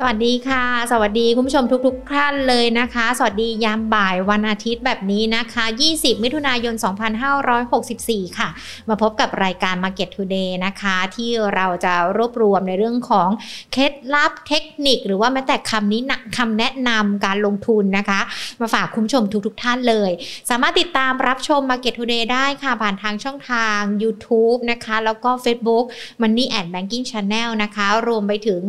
สวัสดีค่ะ สวัสดีคุณผู้ชมทุกๆท่านเลยนะคะ สวัสดียามบ่ายวันอาทิตย์แบบนี้นะคะ 20 มิถุนายน 2564 ค่ะ มาพบกับรายการ Market Today นะคะ ที่เราจะรวบรวมในเรื่องของเคล็ดลับเทคนิค หรือว่าแม้แต่คำนี้นะคำแนะนำการลงทุนนะคะ มาฝากคุณผู้ชมทุกๆท่านเลย สามารถติดตามรับชม Market Today ได้ค่ะ ผ่านทางช่องทาง YouTube นะคะ แล้วก็ Facebook Money and Banking Channel นะคะ รวมไปถึง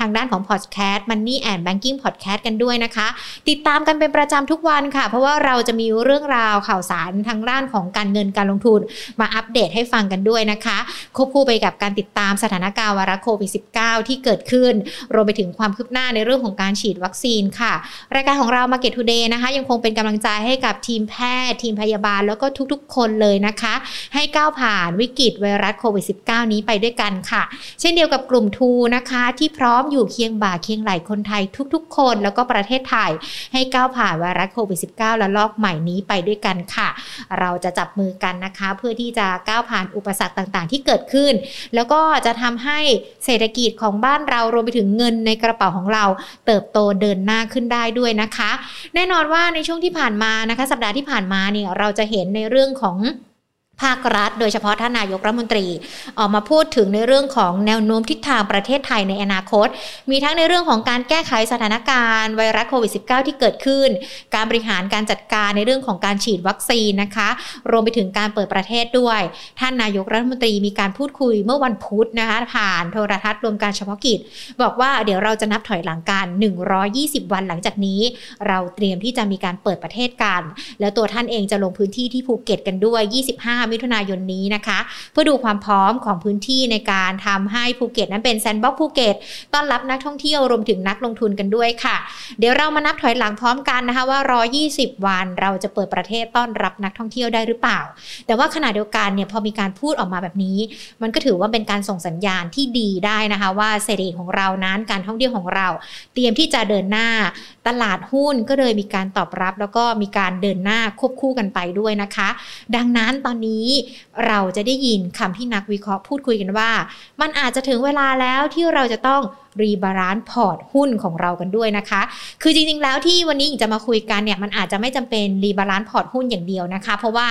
ทางด้านของพอด Podcast Money and Banking Podcast กันด้วยนะคะ ติดตามกันเป็นประจำทุกวันค่ะ เพราะว่าเราจะมีเรื่องราวข่าวสารทางด้านของการเงินการลงทุน มาอัปเดตให้ฟังกันด้วยนะคะควบคู่ไปกับการติดตามสถานการณ์วาระโควิด -19 ที่เกิดขึ้น รวมไปถึงความคืบหน้าในเรื่องของการฉีดวัคซีนค่ะ รายการของเรา Market Today นะคะ ยังคงเป็นกำลังใจให้กับทีมแพทย์ ทีมพยาบาลแล้วก็ทุกๆ คนเลยนะคะ ให้ก้าวผ่านวิกฤตไวรัสโควิด -19 นี้ไปด้วยกันค่ะ เช่นเดียวกับกลุ่มทูนะคะ ที่พร้อมอยู่เคียงบ่าเคียงไหลคนไทยทุกๆ คนแล้วก็ประเทศไทยให้ก้าวผ่านไวรัสโควิด -19 และลอกใหม่นี้ไปด้วยกันค่ะ เราจะจับมือกันนะคะ เพื่อที่จะก้าวผ่านอุปสรรคต่างๆ ที่เกิดขึ้น แล้วก็จะทำให้เศรษฐกิจของบ้านเรารวมไปถึงเงินในกระเป๋าของเราเติบโตเดินหน้าขึ้นได้ด้วยนะคะ แน่นอนว่าในช่วงที่ผ่านมานะคะ สัปดาห์ที่ผ่านมาเนี่ยเราจะเห็นในเรื่องของ ภาครัฐ โดยเฉพาะท่านนายกรัฐมนตรี ออกมาพูดถึงในเรื่องของแนวโน้มทิศทางประเทศไทยในอนาคต มีทั้งในเรื่องของการแก้ไขสถานการณ์ไวรัสโควิด -19 ที่เกิดขึ้น การบริหารการจัดการในเรื่องของการฉีดวัคซีนนะคะ รวมไปถึงการเปิดประเทศด้วย ท่านนายกรัฐมนตรีมีการพูดคุยเมื่อวันพุธนะคะผ่านโทรทัศน์รวมการเฉพาะกิจ บอกว่าเดี๋ยวเราจะนับถอยหลังกัน120 วันหลังจากนี้ เราเตรียมที่จะมีการเปิดประเทศกัน แล้วตัวท่านเองจะลงพื้นที่ที่ภูเก็ตกันด้วย 25มิถุนายนนี้นะคะ เพื่อดูความพร้อมของพื้นที่ในการทำให้ภูเก็ตนั้นเป็น sandbox ภูเก็ตต้อนรับนักท่องเที่ยวรวมถึงนักลงทุนกันด้วยค่ะ เดี๋ยวเรามานับถอยหลังพร้อมกันนะคะว่า 120 วันเราจะเปิดประเทศต้อนรับนักท่องเที่ยวได้หรือเปล่า แต่ว่าขณะเดียวกันเนี่ยพอมีการพูดออกมาแบบนี้ มันก็ถือว่าเป็นการส่งสัญญาณที่ดีได้นะคะ ว่าเศรษฐกิจของเรานั้นการท่องเที่ยวของเรา เตรียมที่จะเดินหน้าตลาดหุ้นก็เลยมีการตอบรับ แล้วก็มีการเดินหน้าควบคู่กันไปด้วยนะคะ ดังนั้นตอนนี้เราจะได้ยินคำที่นักวิเคราะห์พูดคุยกันว่า มันอาจจะถึงเวลาแล้วที่เราจะต้อง rebalance พอร์ตหุ้นของเรากันด้วยนะคะ คือจริงๆแล้วที่วันนี้จะมาคุยกันเนี่ยมันอาจจะไม่จำเป็น rebalance พอร์ตหุ้นอย่างเดียวนะคะ เพราะว่า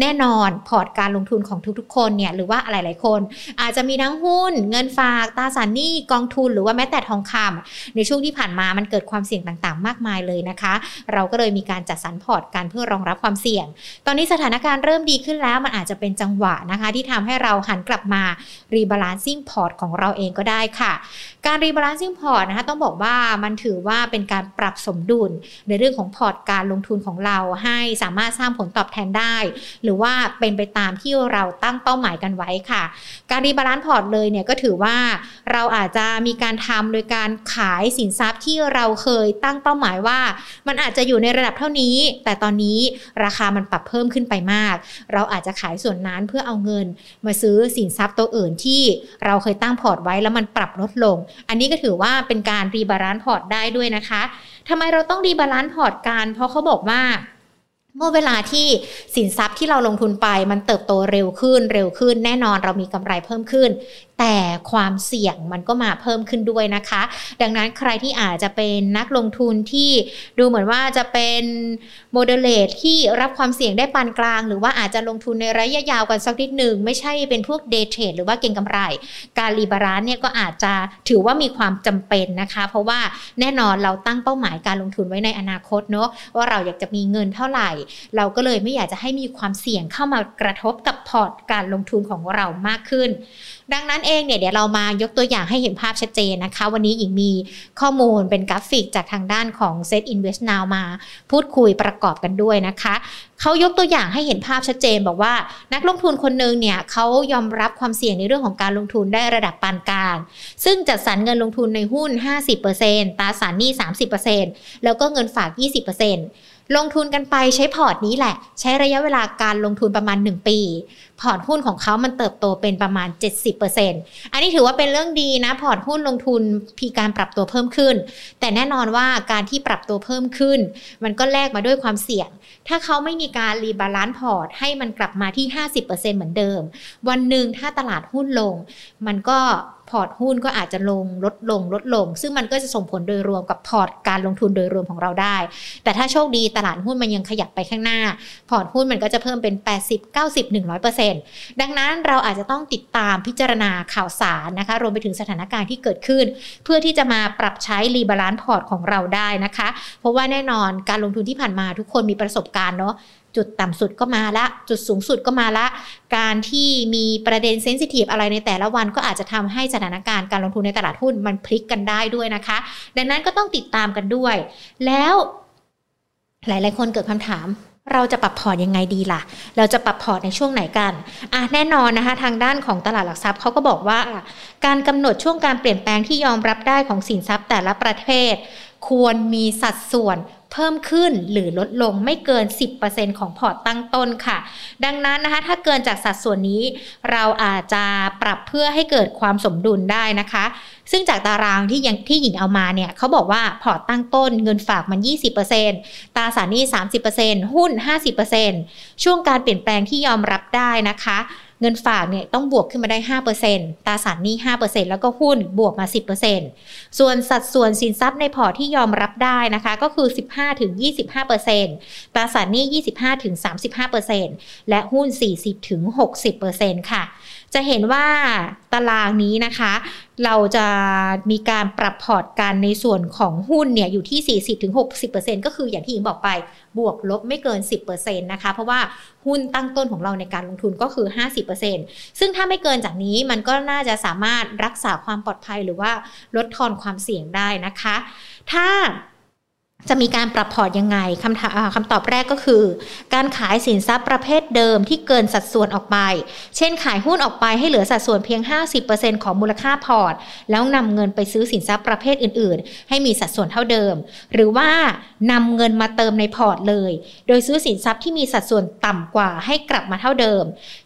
แน่นอนพอร์ตการลงทุนของทุกๆ คนเนี่ยหรือว่าหลายๆคน อาจจะมีทั้งหุ้น เงินฝากตราสารหนี้กองทุนหรือว่าแม้แต่ทองคำในช่วงที่ผ่านมามันเกิดความเสี่ยงต่างๆ มากมายเลยนะคะ เราก็เลยมีการจัดสรรพอร์ตกันเพื่อรองรับความเสี่ยง ตอนนี้สถานการณ์เริ่มดีขึ้นแล้วมันอาจจะเป็นจังหวะนะคะ ที่ทำให้เราหันกลับมา rebalancing พอร์ตของเราเองก็ได้ค่ะ การ rebalancing พอร์ตนะคะต้องบอกว่ามันถือว่าเป็นการปรับสมดุลในเรื่องของพอร์ตการลงทุนของเราให้สามารถสร้างผลตอบแทนได้ หรือว่าเป็นไปตามที่เราตั้งเป้าหมายกันไว้ค่ะ การ rebalance พอร์ตเลยเนี่ยก็ถือว่าเราอาจจะมีการทำโดยการขายสินทรัพย์ที่เราเคยตั้งเป้าหมายว่า มันอาจจะอยู่ในระดับเท่านี้ แต่ตอนนี้ราคามันปรับเพิ่มขึ้นไปมาก เราอาจจะขายส่วนนั้นเพื่อเอาเงิน มาซื้อสินทรัพย์ตัวอื่นที่เราเคยตั้งพอร์ตไว้แล้วมันปรับลดลง อันนี้ก็ถือว่าเป็นการ rebalance พอร์ตได้ด้วยนะคะทำไมเราต้อง rebalance พอร์ตกันเพราะเขาบอกว่า เมื่อเวลาที่สินทรัพย์ที่เราลงทุนไปมันเติบโตเร็วขึ้นเร็วขึ้น แน่นอนเรามีกำไรเพิ่มขึ้น แต่ความเสี่ยงมันก็มาเพิ่มขึ้นด้วยนะคะ ดังนั้นใครที่อาจจะเป็นนักลงทุนที่ดูเหมือนว่าจะเป็น moderate ที่รับความเสี่ยงได้ปานกลาง หรือว่าอาจจะลงทุนในระยะยาวกันสักนิดหนึ่ง ไม่ใช่เป็นพวก day trade หรือว่าเก็งกำไร การ rebalance เนี่ยก็อาจจะถือว่ามีความจำเป็นนะคะ เพราะว่าแน่นอนเราตั้งเป้าหมายการลงทุนไว้ในอนาคตเนาะว่าเราอยากจะมีเงินเท่าไหร่เราก็เลยไม่อยากจะให้มีความเสี่ยงเข้ามากระทบกับพอร์ตการลงทุนของเรามากขึ้น ดังนั้นเองเนี่ยเดี๋ยวเรามายกตัวอย่างให้เห็นภาพชัดเจนนะคะ วันนี้หญิงมีข้อมูลเป็นกราฟิกจากทางด้านของ SET Invest Now มา พูดคุยประกอบกันด้วยนะคะเขายกตัวอย่างให้เห็นภาพชัดเจนบอกว่านักลงทุนคนหนึ่งเนี่ยเขายอมรับความเสี่ยงในเรื่องของการลงทุนได้ระดับปานกลางซึ่งจัดสรรเงินลงทุนในหุ้น 50%ตราสารหนี้ 30%แล้วก็เงินฝาก 20% ลงทุนกันไปใช้พอร์ตนี้แหละ ใช้ระยะเวลาการลงทุนประมาณ 1 ปี พอร์ตหุ้นของเขามันเติบโตเป็นประมาณ 70%อันนี้ถือว่าเป็นเรื่องดีนะ พอร์ตหุ้นลงทุนมีการปรับตัวเพิ่มขึ้น แต่แน่นอนว่าการที่ปรับตัวเพิ่มขึ้น มันก็แลกมาด้วยความเสี่ยง ถ้าเขาไม่มีการ rebalance พอร์ตให้มันกลับมาที่ 50%เหมือนเดิม วันหนึ่งถ้าตลาดหุ้นลง มันก็ พอร์ตหุ้นก็อาจจะลงลดลงลดลง ซึ่งมันก็จะส่งผลโดยรวมกับพอร์ตการลงทุนโดยรวมของเราได้ แต่ถ้าโชคดีตลาดหุ้นมันยังขยับไปข้างหน้า พอร์ตหุ้นมันก็จะเพิ่มเป็น 80 90 100%ดังนั้นเราอาจจะต้องติดตามพิจารณาข่าวสารนะคะ รวมไปถึงสถานการณ์ที่เกิดขึ้น เพื่อที่จะมาปรับใช้ rebalance พอร์ตของเราได้นะคะ เพราะว่าแน่นอนการลงทุนที่ผ่านมาทุกคนมีประสบการณ์เนาะ จุดต่ำสุดก็มาละ จุดสูงสุดก็มาละ การที่มีประเด็น sensitive อะไรในแต่ละวันก็อาจจะทำให้สถานการณ์การลงทุนในตลาดหุ้นมันพลิกกันได้ด้วยนะคะ ดังนั้นก็ต้องติดตามกันด้วย แล้วหลาย ๆ คนเกิดคำถามเราจะปรับพอร์ตยังไงดีล่ะ เราจะปรับพอร์ตในช่วงไหนกัน อะแน่นอนนะคะ ทางด้านของตลาดหลักทรัพย์เขาก็บอกว่า การกำหนดช่วงการเปลี่ยนแปลงที่ยอมรับได้ของสินทรัพย์แต่ละประเภท ควรมีสัดส่วนเพิ่มขึ้นหรือลดลงไม่เกิน 10%ของพอร์ตตั้งต้นค่ะ ดังนั้นนะคะถ้าเกินจากสัดส่วนนี้ เราอาจจะปรับเพื่อให้เกิดความสมดุลได้นะคะ ซึ่งจากตารางที่ยังที่หญิงเอามาเนี่ยเขาบอกว่าพอร์ตตั้งต้นเงินฝากมัน 20%ตราสารหนี้ 30%หุ้น 50%ช่วงการเปลี่ยนแปลงที่ยอมรับได้นะคะ เงินฝากเนี่ยต้องบวกขึ้นมาได้ 5%ตราสารหนี้5%แล้วก็หุ้นบวกมา 10%ส่วนสัดส่วนสินทรัพย์ในพอร์ตที่ยอมรับได้นะคะ ก็คือ 15-25%ตราสารหนี้ 25-35%และหุ้น 40-60%ค่ะ จะเห็นว่าตารางนี้นะคะ เราจะมีการปรับพอร์ตกันในส่วนของหุ้นเนี่ยอยู่ที่ 40-60%ก็คืออย่างที่หญิงบอกไป บวกลบไม่เกิน 10%นะคะ เพราะว่าหุ้นตั้งต้นของเราในการลงทุนก็คือ 50%ซึ่งถ้าไม่เกินจากนี้มันก็น่าจะสามารถรักษาความปลอดภัยหรือว่าลดทอนความเสี่ยงได้นะคะ ถ้า จะมีการปรับพอร์ตยังไงคำคำตอบแรกก็คือ การขายสินทรัพย์ประเภทเดิมที่เกินสัดส่วนออกไป เช่นขายหุ้นออกไปให้เหลือสัดส่วนเพียง 50%ของมูลค่าพอร์ต แล้วนำเงินไปซื้อสินทรัพย์ประเภทอื่น ๆ ให้มีสัดส่วนเท่าเดิม หรือว่านำเงินมาเติมในพอร์ตเลย โดยซื้อสินทรัพย์ที่มีสัดส่วนต่ำกว่าให้กลับมาเท่าเดิม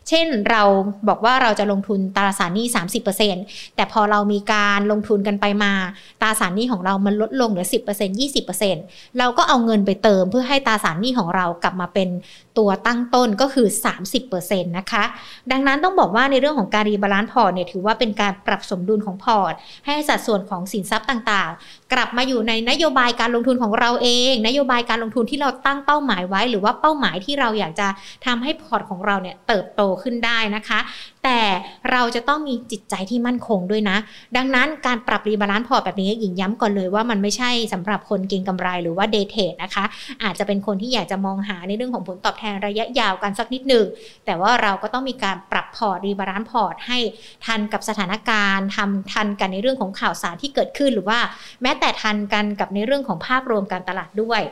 เช่นเราบอกว่าเราจะลงทุนตราสารหนี้ 30%แต่พอเรามีการลงทุนกันไปมาตราสารหนี้ของเรามันลดลงเหลือ 10% 20%เราก็เอาเงินไปเติมเพื่อให้ตราสารหนี้ของเรากลับมาเป็นตัวตั้งต้นก็คือ 30%นะคะ ดังนั้นต้องบอกว่าในเรื่องของการ rebalance พอร์ตเนี่ยถือว่าเป็นการปรับสมดุลของพอร์ต ให้สัดส่วนของสินทรัพย์ต่างๆ กลับมาอยู่ในนโยบายการลงทุนของเราเอง นโยบายการลงทุนที่เราตั้งเป้าหมายไว้ หรือว่าเป้าหมายที่เราอยากจะทำให้พอร์ตของเราเนี่ยเติบโตขึ้นได้นะคะ แต่เราจะต้องมีจิตใจที่มั่นคงด้วยนะ ดังนั้นการปรับ rebalance พอร์ตแบบนี้หญิงย้ำก่อนเลยว่ามันไม่ใช่สำหรับคนเก็งกำไรหรือว่า day trade นะคะ อาจจะเป็นคนที่อยากจะมองหาในเรื่องของผลตอบแทนระยะยาวกันสักนิดหนึ่งแต่ว่าเราก็ต้องมีการปรับพอร์ต rebalance พอร์ตให้ทันกับสถานการณ์ทำทันกันในเรื่องของข่าวสารที่เกิดขึ้นหรือว่า แม้แต่ทันกันกับในเรื่องของภาพรวมการตลาดด้วย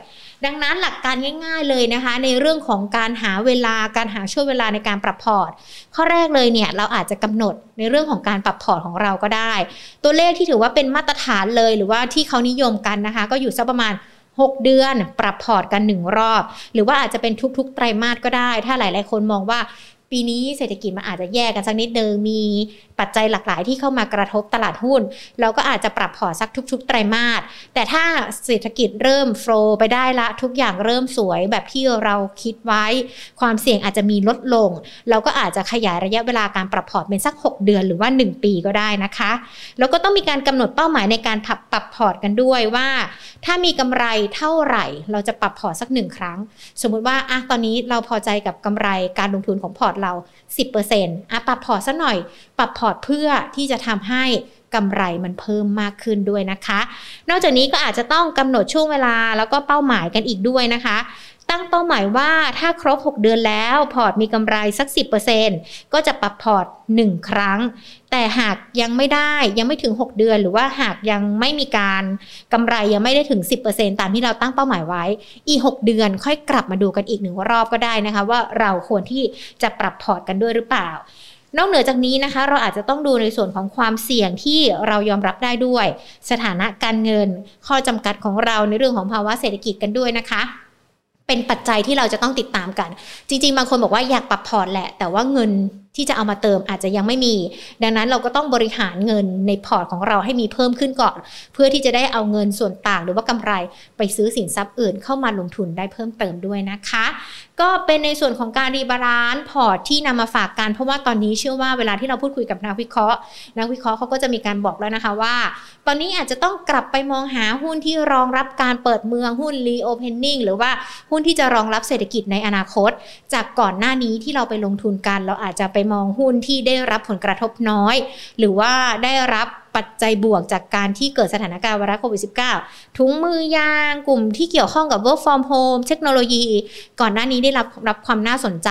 ดังนั้นหลักการง่าย ๆเลยนะคะ ในเรื่องของการหาเวลาการหาช่วงเวลาในการปรับพอร์ต ข้อแรกเลยเนี่ยเราอาจจะกำหนดในเรื่องของการปรับพอร์ตของเราก็ได้ ตัวเลขที่ถือว่าเป็นมาตรฐานเลยหรือว่าที่เขานิยมกันนะคะ ก็อยู่สักประมาณ6 เดือนปรับพอร์ตกันหนึ่งรอบ หรือว่าอาจจะเป็นทุกๆ ไตรมาสก็ได้ ถ้าหลาย ๆ คนมองว่าปีนี้เศรษฐกิจมันอาจจะแย่กันสักนิดนึงมี ปัจจัยหลากหลายที่เข้ามากระทบตลาดหุ้น เราก็อาจจะปรับพอร์ตสักทุก ๆ ไตรมาสแต่ถ้าเศรษฐกิจเริ่ม flow ไปได้ละทุกอย่างเริ่มสวยแบบที่เราคิดไว้ ความเสี่ยงอาจจะมีลดลง เราก็อาจจะขยายระยะเวลาการปรับพอร์ตเป็นสัก 6 เดือนหรือว่า 1 ปีก็ได้นะคะ แล้วก็ต้องมีการกำหนดเป้าหมายในการปรับปรับพอร์ตกันด้วยว่า ถ้ามีกำไรเท่าไหร่ เราจะปรับพอร์ตสักหนึ่งครั้ง สมมุติว่าอะตอนนี้เราพอใจกับกำไรการลงทุนของพอร์ตเรา 10%อะปรับพอร์ตซะหน่อยปรับพอร์ตเพื่อที่จะทำให้กำไรมันเพิ่มมากขึ้นด้วยนะคะ นอกจากนี้ก็อาจจะต้องกำหนดช่วงเวลาแล้วก็เป้าหมายกันอีกด้วยนะคะ ตั้งเป้าหมายว่าถ้าครบ 6 เดือนแล้วพอร์ตมีกำไรสัก 10%ก็จะปรับพอร์ต 1 ครั้ง แต่หากยังไม่ได้ยังไม่ถึง 6 เดือน หรือว่าหากยังไม่มีการกำไรยังไม่ได้ถึง 10%ตามที่เราตั้งเป้าหมายไว้ อีก 6 เดือนค่อยกลับมาดูกันอีกหนึ่งรอบก็ได้นะคะ ว่าเราควรที่จะปรับพอร์ตกันด้วยหรือเปล่า นอกเหนือจากนี้นะคะ เราอาจจะต้องดูในส่วนของความเสี่ยงที่เรายอมรับได้ด้วย สถานะการเงิน ข้อจำกัดของเราในเรื่องของภาวะเศรษฐกิจกันด้วยนะคะเป็นปัจจัยที่เราจะต้องติดตามกัน จริง ๆ บางคนบอกว่าอยากปรับพอร์ตแหละ แต่ว่าเงิน ที่จะเอามาเติมอาจจะยังไม่มี ดังนั้นเราก็ต้องบริหารเงินในพอร์ตของเราให้มีเพิ่มขึ้นก่อน เพื่อที่จะได้เอาเงินส่วนต่างหรือว่ากำไรไปซื้อสินทรัพย์อื่นเข้ามาลงทุนได้เพิ่มเติมด้วยนะคะ ก็เป็นในส่วนของการ rebalance พอร์ตที่นำมาฝากกันเพราะว่าตอนนี้เชื่อว่าเวลาที่เราพูดคุยกับนักวิเคราะห์ นักวิเคราะห์เขาก็จะมีการบอกแล้วนะคะว่า ตอนนี้อาจจะต้องกลับไปมองหาหุ้นที่รองรับการเปิดเมืองหุ้น reopening หรือว่าหุ้นที่จะรองรับเศรษฐกิจในอนาคต จากก่อนหน้านี้ที่เราไปลงทุนกัน เราอาจจะไปมองหุ้นที่ได้รับผลกระทบน้อย หรือว่าได้รับปัจจัยบวกจากการที่เกิดสถานการณ์ไวรัสโควิด -19 ถุงมือยางกลุ่มที่เกี่ยวข้องกับ work from home เทคโนโลยี ก่อนหน้านี้ได้รับรับความน่าสนใจ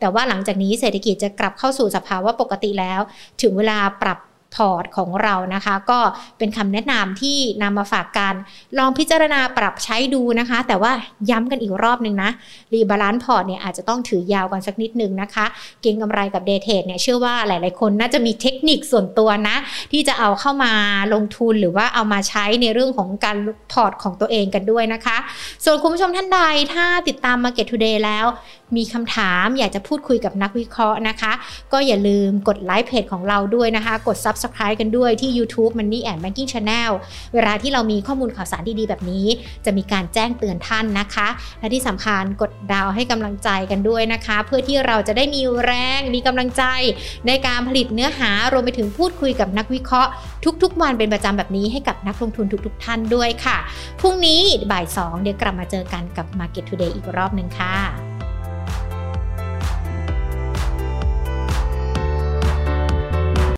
แต่ว่าหลังจากนี้เศรษฐกิจจะกลับเข้าสู่สภาวะปกติแล้ว ถึงเวลาปรับ พอร์ตของเรานะคะ ก็เป็นคำแนะนำที่นำมาฝากกันลองพิจารณาปรับใช้ดูนะคะ แต่ว่าย้ำกันอีกรอบหนึ่งนะ rebalance พอร์ตเนี่ยอาจจะต้องถือยาวกันสักนิดนึงนะคะเก็งกำไรกับ day trade เนี่ยเชื่อว่าหลายๆคนน่าจะมีเทคนิคส่วนตัวนะ ที่จะเอาเข้ามาลงทุนหรือว่าเอามาใช้ในเรื่องของการพอร์ตของตัวเองกันด้วยนะคะ ส่วนคุณผู้ชมท่านใดถ้าติดตาม Market Today แล้ว มีคำถามอยากจะพูดคุยกับนักวิเคราะห์นะคะ ก็อย่าลืมกดไลค์เพจของเราด้วยนะคะ กด Sub Subscribe กันด้วยที่ YouTube Money and Banking Channel เวลาที่เรามีข้อมูลข่าวสารดีๆ แบบนี้ จะมีการแจ้งเตือนท่านนะคะ และที่สำคัญกดดาวให้กำลังใจกันด้วยนะคะ เพื่อที่เราจะได้มีแรงมีกำลังใจในการผลิตเนื้อหารวมไปถึงพูดคุยกับนักวิเคราะห์ ทุกๆ วันเป็นประจำแบบนี้ให้กับนักลงทุนทุกๆ ท่านด้วยค่ะพรุ่งนี้บ่าย2เดี๋ยวกลับมาเจอกันกับ Market Today อีกรอบหนึ่งค่ะ